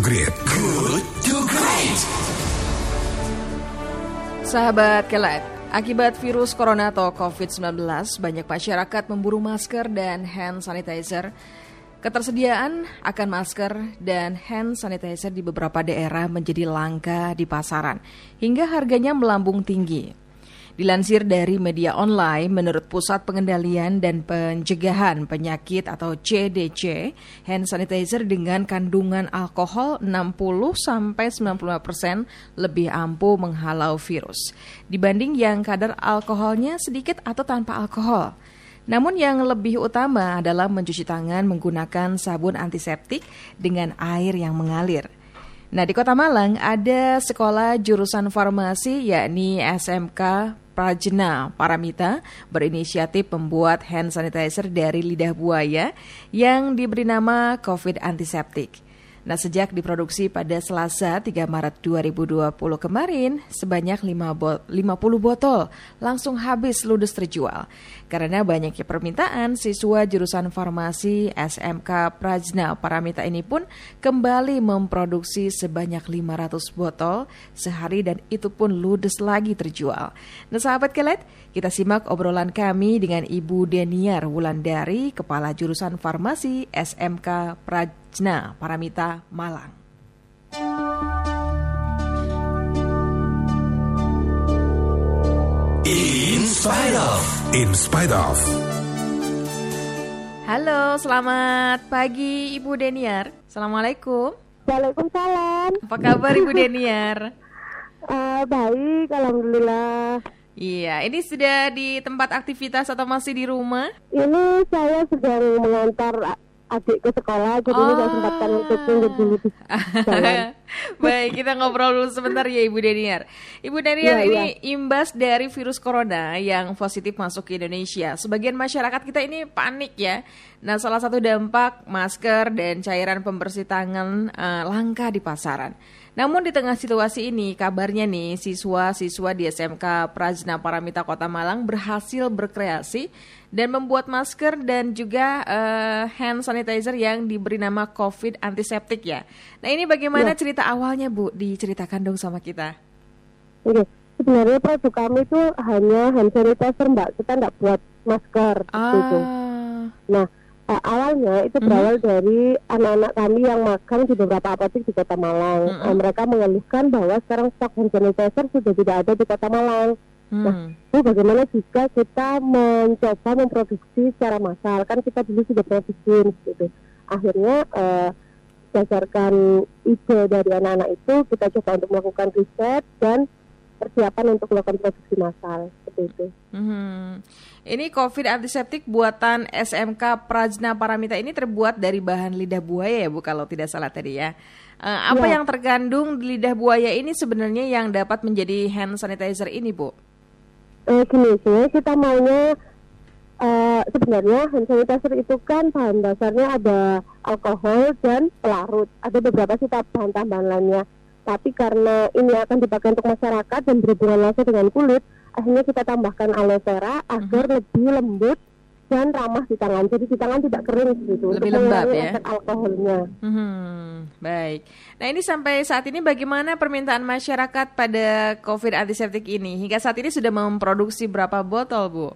Great. Good to Great. Sahabat Kelet, akibat virus corona atau COVID-19, banyak masyarakat memburu masker dan hand sanitizer. Ketersediaan akan masker dan hand sanitizer di beberapa daerah menjadi langka di pasaran, hingga harganya melambung tinggi. Dilansir dari media online, menurut Pusat Pengendalian dan Pencegahan Penyakit atau CDC, hand sanitizer dengan kandungan alkohol 60 sampai 95 persen lebih ampuh menghalau virus dibanding yang kadar alkoholnya sedikit atau tanpa alkohol. Namun yang lebih utama adalah mencuci tangan menggunakan sabun antiseptik dengan air yang mengalir. Nah, di Kota Malang ada sekolah jurusan farmasi yakni SMK Prajna Paramita berinisiatif membuat hand sanitizer dari lidah buaya yang diberi nama COVID antiseptik. Nah, sejak diproduksi pada Selasa 3 Maret 2020 kemarin, sebanyak 50 botol langsung habis ludes terjual. Karena banyaknya permintaan, siswa jurusan farmasi SMK Prajna Paramita ini pun kembali memproduksi sebanyak 500 botol sehari dan itu pun ludes lagi terjual. Nah, sahabat kelet, kita simak obrolan kami dengan Ibu Deniar Wulandari, Kepala Jurusan Farmasi SMK Prajna Paramita Malang. In spite of. In spite of. Halo, selamat pagi Ibu Deniar. Assalamualaikum. Waalaikumsalam. Apa kabar Ibu Deniar? Uh, baik, alhamdulillah. Iya, ini sudah di tempat aktivitas atau masih di rumah? Ini saya sedang mengantar adik ke sekolah jadi oh. saya sempatkan untuk tunggu dulu di jalan. Baik, kita ngobrol dulu sebentar ya Ibu Daniar. Ibu Daniar, Ya, ini imbas dari virus corona yang positif masuk ke Indonesia. Sebagian masyarakat kita ini panik ya. Nah, salah satu dampak masker dan cairan pembersih tangan eh, langka di pasaran. Namun di tengah situasi ini, kabarnya nih siswa-siswa di SMK Prajna Paramita Kota Malang berhasil berkreasi dan membuat masker dan juga eh, hand sanitizer yang diberi nama COVID antiseptik ya. Nah ini bagaimana Ya. cerita awalnya Bu? Diceritakan dong sama kita. Oke, sebenarnya produk kami itu hanya hand sanitizer mbak, kita nggak buat masker. Ah, Nah, eh, awalnya itu Mhm. berawal dari anak-anak kami yang magang di beberapa apotek di Kota Malang. Mhm. Eh, mereka mengeluhkan bahwa sekarang stok hand sanitizer sudah tidak ada di Kota Malang. hmm. Itu bagaimana jika kita mencoba memproduksi secara massal? Kan kita dulu sudah produksi gitu. Akhirnya eh, berdasarkan ide dari anak-anak itu kita coba untuk melakukan riset dan persiapan untuk melakukan produksi massal seperti itu. Mhm. Ini COVID antiseptik buatan SMK Prajna Paramita ini terbuat dari bahan lidah buaya ya Bu kalau tidak salah tadi ya. Eh, apa Ya. yang terkandung di lidah buaya ini sebenarnya yang dapat menjadi hand sanitizer ini Bu? Eh, gini, sebenarnya kita maunya sebenarnya hand sanitizer itu kan bahan dasarnya ada alkohol dan pelarut. Ada beberapa sih bahan tambahan lainnya. Tapi karena ini akan dipakai untuk masyarakat dan berhubungan langsung dengan kulit, akhirnya kita tambahkan aloe vera agar lebih lembut dan ramah di tangan. Jadi di tangan tidak kering gitu. Lebih untuk lembab ya? efek alkoholnya. Hmm, baik. Nah ini sampai saat ini bagaimana permintaan masyarakat pada COVID antiseptik ini? Hingga saat ini sudah memproduksi berapa botol Bu?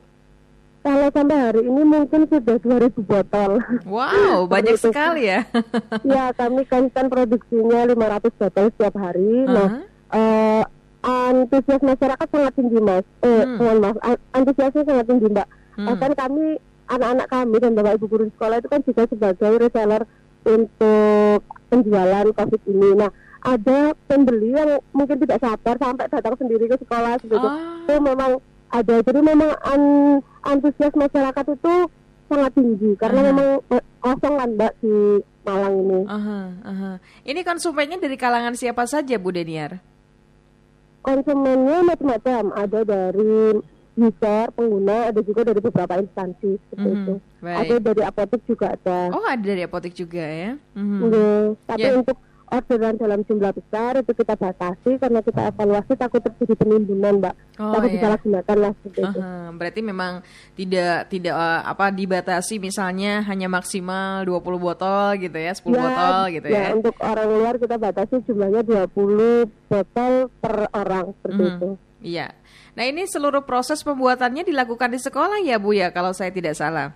Kalau sampai hari ini mungkin sudah 2000 botol. Wow, banyak sekali ya. Ya, kami konstan produksinya 500 botol setiap hari. Nah, Aha. eh, antusias masyarakat sangat tinggi, Mas. Eh, Hmm. mohon maaf, an- antusiasnya sangat tinggi, Mbak. Hmm. Bahkan kami, anak-anak kami dan bapak ibu guru sekolah itu kan juga sebagai reseller untuk penjualan COVID ini. Nah, ada pembeli yang mungkin tidak sabar sampai datang sendiri ke sekolah seperti itu. Ah. Itu memang ada. Jadi memang an- antusias masyarakat itu sangat tinggi karena Aha. memang eh, kosong kan, Mbak di Malang ini. Aha, aha. Ini konsumennya dari kalangan siapa saja Bu Deniar? konsumennya macam-macam ada dari user pengguna ada juga dari beberapa instansi seperti Mhm, itu baik. ada dari apotek juga ada Oh ada dari apotek juga ya? Mhm. Iya. tapi Ya. untuk orderan dalam jumlah besar itu kita batasi karena kita evaluasi takut terjadi penimbunan, Mbak. Oh, takut iya. disalahgunakan lah seperti itu. Aha, berarti memang tidak tidak eh, apa dibatasi misalnya hanya maksimal 20 botol gitu ya, 10 botol gitu ya. untuk orang luar kita batasi jumlahnya 20 botol per orang seperti Mhm. itu. Iya. Nah, ini seluruh proses pembuatannya dilakukan di sekolah ya, Bu ya, kalau saya tidak salah.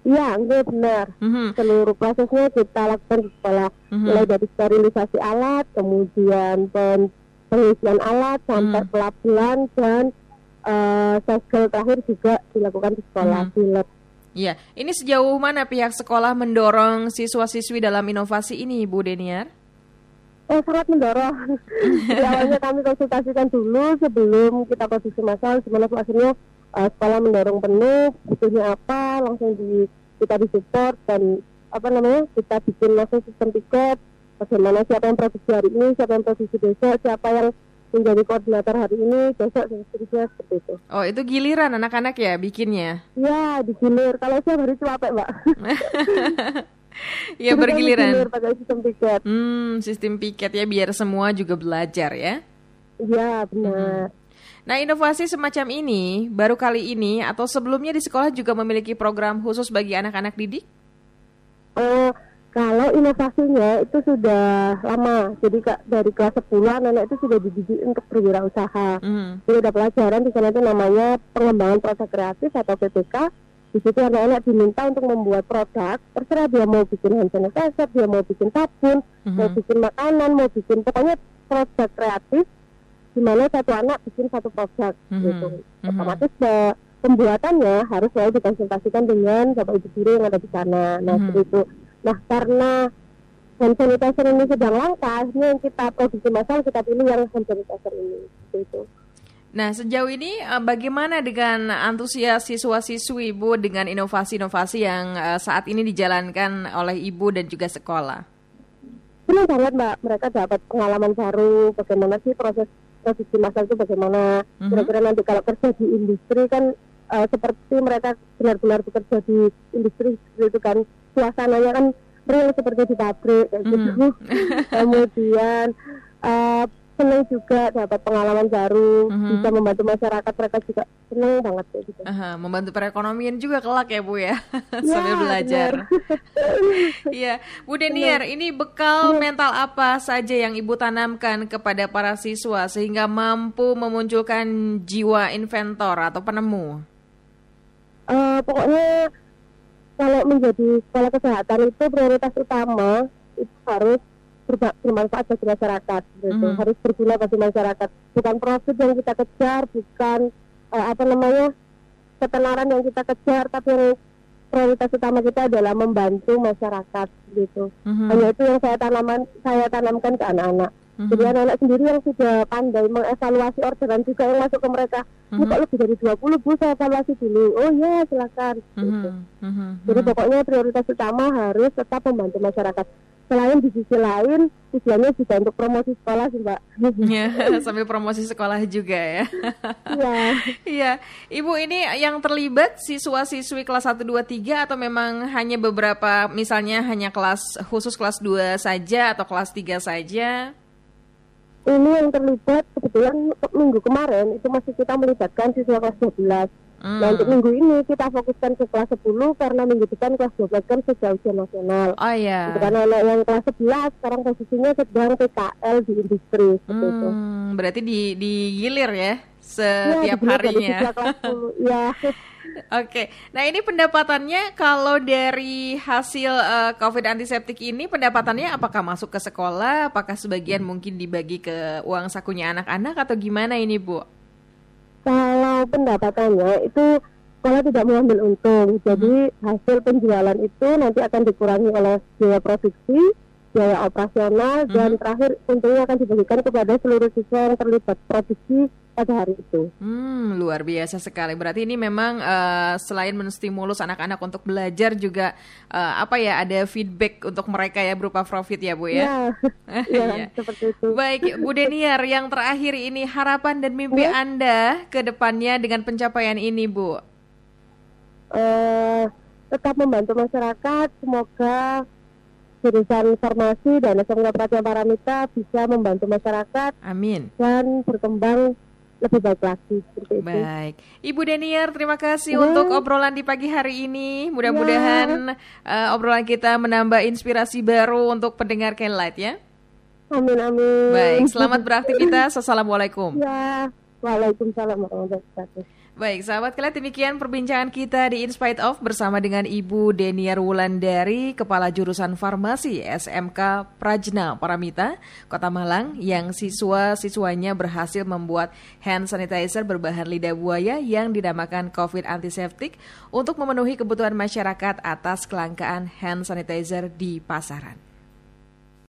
Iya, enggak benar. Mhm. Seluruh prosesnya kita lakukan di sekolah, Mhm. mulai dari sterilisasi alat, kemudian pen- pengisian alat sampai Mhm. pelabelan dan eh segel terakhir juga dilakukan di sekolah Mhm. di lab. Iya. Ini sejauh mana pihak sekolah mendorong siswa-siswi dalam inovasi ini, Bu Deniar? Oh sangat mendorong. Jadi awalnya kami konsultasikan dulu sebelum kita produksi massal, gimana akhirnya eh, sekolah mendorong penuh, butuhnya apa, langsung di kita disupport dan apa namanya kita bikin langsung sistem tiket, bagaimana siapa yang produksi hari ini, siapa yang produksi besok, siapa yang menjadi koordinator hari ini, besok dan seterusnya seperti itu. Oh, itu giliran anak-anak ya bikinnya. Ya, digilir. Kalau siang hari capek, Mbak. Iya, Jadi bergiliran. gilir pakai sistem tiket. Hmm, sistem piket ya biar semua juga belajar ya. Iya, benar. Nah, inovasi semacam ini baru kali ini atau sebelumnya di sekolah juga memiliki program khusus bagi anak-anak didik? Eh, kalau inovasinya itu sudah lama, jadi kak dari kelas 10 anak itu sudah dididik untuk berwirausaha. Hmm. Jadi ada pelajaran di sana itu namanya pengembangan produk kreatif atau PPK. Di situ anak-anak diminta untuk membuat produk, terserah dia mau bikin hand sanitizer, dia mau bikin sabun, mau Mhm. bikin makanan, mau bikin pokoknya produk kreatif. Di mana satu anak bikin satu produk Mhm. gitu. Mhm. Otomatis eh, pembuatannya harus selalu dikonsultasikan dengan bapak ibu guru yang ada di sana. Nah Mhm. seperti itu. Nah karena hand sanitizer ini sedang langka, akhirnya yang kita produksi massal kita pilih yang hand sanitizer ini. Seperti itu. Nah, sejauh ini eh, bagaimana dengan antusias siswa-siswi Ibu dengan inovasi-inovasi yang eh, saat ini dijalankan oleh Ibu dan juga sekolah? Senang banget mbak, mereka dapat pengalaman baru, bagaimana sih proses produksi massal itu bagaimana. Mhm. Kira-kira nanti kalau kerja di industri kan eh, seperti mereka benar-benar bekerja di industri itu kan suasananya kan real seperti di pabrik kayak gitu. Mhm. Kemudian eh, senang juga dapat pengalaman baru, Mhm. bisa membantu masyarakat mereka juga senang banget kayak gitu. Aha, membantu perekonomian juga kelak ya Bu ya, Ya, sambil belajar. Iya, Bu Deniar, ini bekal mental apa saja yang Ibu tanamkan kepada para siswa sehingga mampu memunculkan jiwa inventor atau penemu? Eh, pokoknya kalau menjadi sekolah kesehatan itu prioritas utama itu harus berba- bermanfaat bagi masyarakat, gitu. Mhm. harus berguna bagi masyarakat. Bukan profit yang kita kejar, bukan eh, apa namanya ketenaran yang kita kejar, tapi yang prioritas utama kita adalah membantu masyarakat, gitu. Mhm. Hanya itu yang saya tanaman, saya tanamkan ke anak-anak. Mhm. Jadi anak-anak sendiri yang sudah pandai mengevaluasi orderan juga yang masuk ke mereka. Ini Mhm. kok lebih dari 20 bu, saya evaluasi dulu. Oh ya, silakan. Gitu. Mhm. Mhm. Jadi pokoknya prioritas utama harus tetap membantu masyarakat. Selain di sisi lain, tujuannya juga untuk promosi sekolah sih mbak. Ya, sambil promosi sekolah juga ya. Iya. Iya, Ibu ini yang terlibat siswa-siswi kelas 1 2 3 atau memang hanya beberapa misalnya hanya kelas khusus kelas 2 saja atau kelas 3 saja? Ini yang terlibat kebetulan minggu kemarin itu masih kita melibatkan siswa kelas 12. Hmm. Nah untuk minggu ini kita fokuskan ke kelas 10 karena minggu depan kelas 12 kan sudah ujian nasional. Oh ya. Untuk anak-anak yang kelas 11 sekarang posisinya sedang PKL di industri seperti itu. Hmm, berarti di digilir ya Ya, setiap dari harinya. siswa kelas 10. Ya. Oke, nah ini pendapatannya kalau dari hasil eh, COVID antiseptik ini pendapatannya apakah masuk ke sekolah? Apakah sebagian mungkin dibagi ke uang sakunya anak-anak atau gimana ini Bu? Kalau pendapatannya itu sekolah tidak mengambil untung, jadi hasil penjualan itu nanti akan dikurangi oleh biaya produksi, biaya operasional, dan terakhir untungnya akan dibagikan kepada seluruh siswa yang terlibat produksi pada hari itu. Hmm, luar biasa sekali. Berarti ini memang eh, selain menstimulus anak-anak untuk belajar juga eh, apa ya ada feedback untuk mereka ya berupa profit ya Bu ya. Ya, ya, Iya. seperti itu. Baik, Bu Deniar, yang terakhir ini harapan dan mimpi Anda ke depannya dengan pencapaian ini, Bu. Eh, tetap membantu masyarakat, semoga jurusan farmasi dan SMK Pratya Paramita bisa membantu masyarakat Amin. dan berkembang lebih baik lagi seperti itu. Baik, Ibu Denier, terima kasih Ya. untuk obrolan di pagi hari ini. Mudah-mudahan eh, obrolan kita menambah inspirasi baru untuk pendengar Kenlight ya. Amin amin. Baik, selamat beraktivitas. Assalamualaikum. Ya, waalaikumsalam warahmatullahi wabarakatuh. Baik, sahabat kalian demikian perbincangan kita di In Spite Of bersama dengan Ibu Deniar Wulandari, Kepala Jurusan Farmasi SMK Prajna Paramita, Kota Malang, yang siswa-siswanya berhasil membuat hand sanitizer berbahan lidah buaya yang dinamakan COVID Antiseptik untuk memenuhi kebutuhan masyarakat atas kelangkaan hand sanitizer di pasaran.